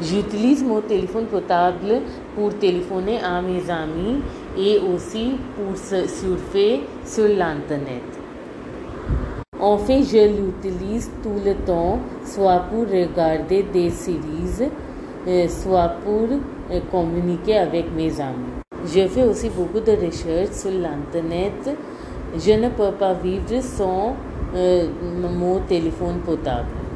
J'utilise mon téléphone portable pour téléphoner à mes amis et aussi pour surfer sur l'Internet. En fait, je l'utilise tout le temps, soit pour regarder des séries, euh, soit pour euh, communiquer avec mes amis. Je fais aussi beaucoup de recherches sur l'Internet. Je ne peux pas vivre sans euh, mon téléphone portable.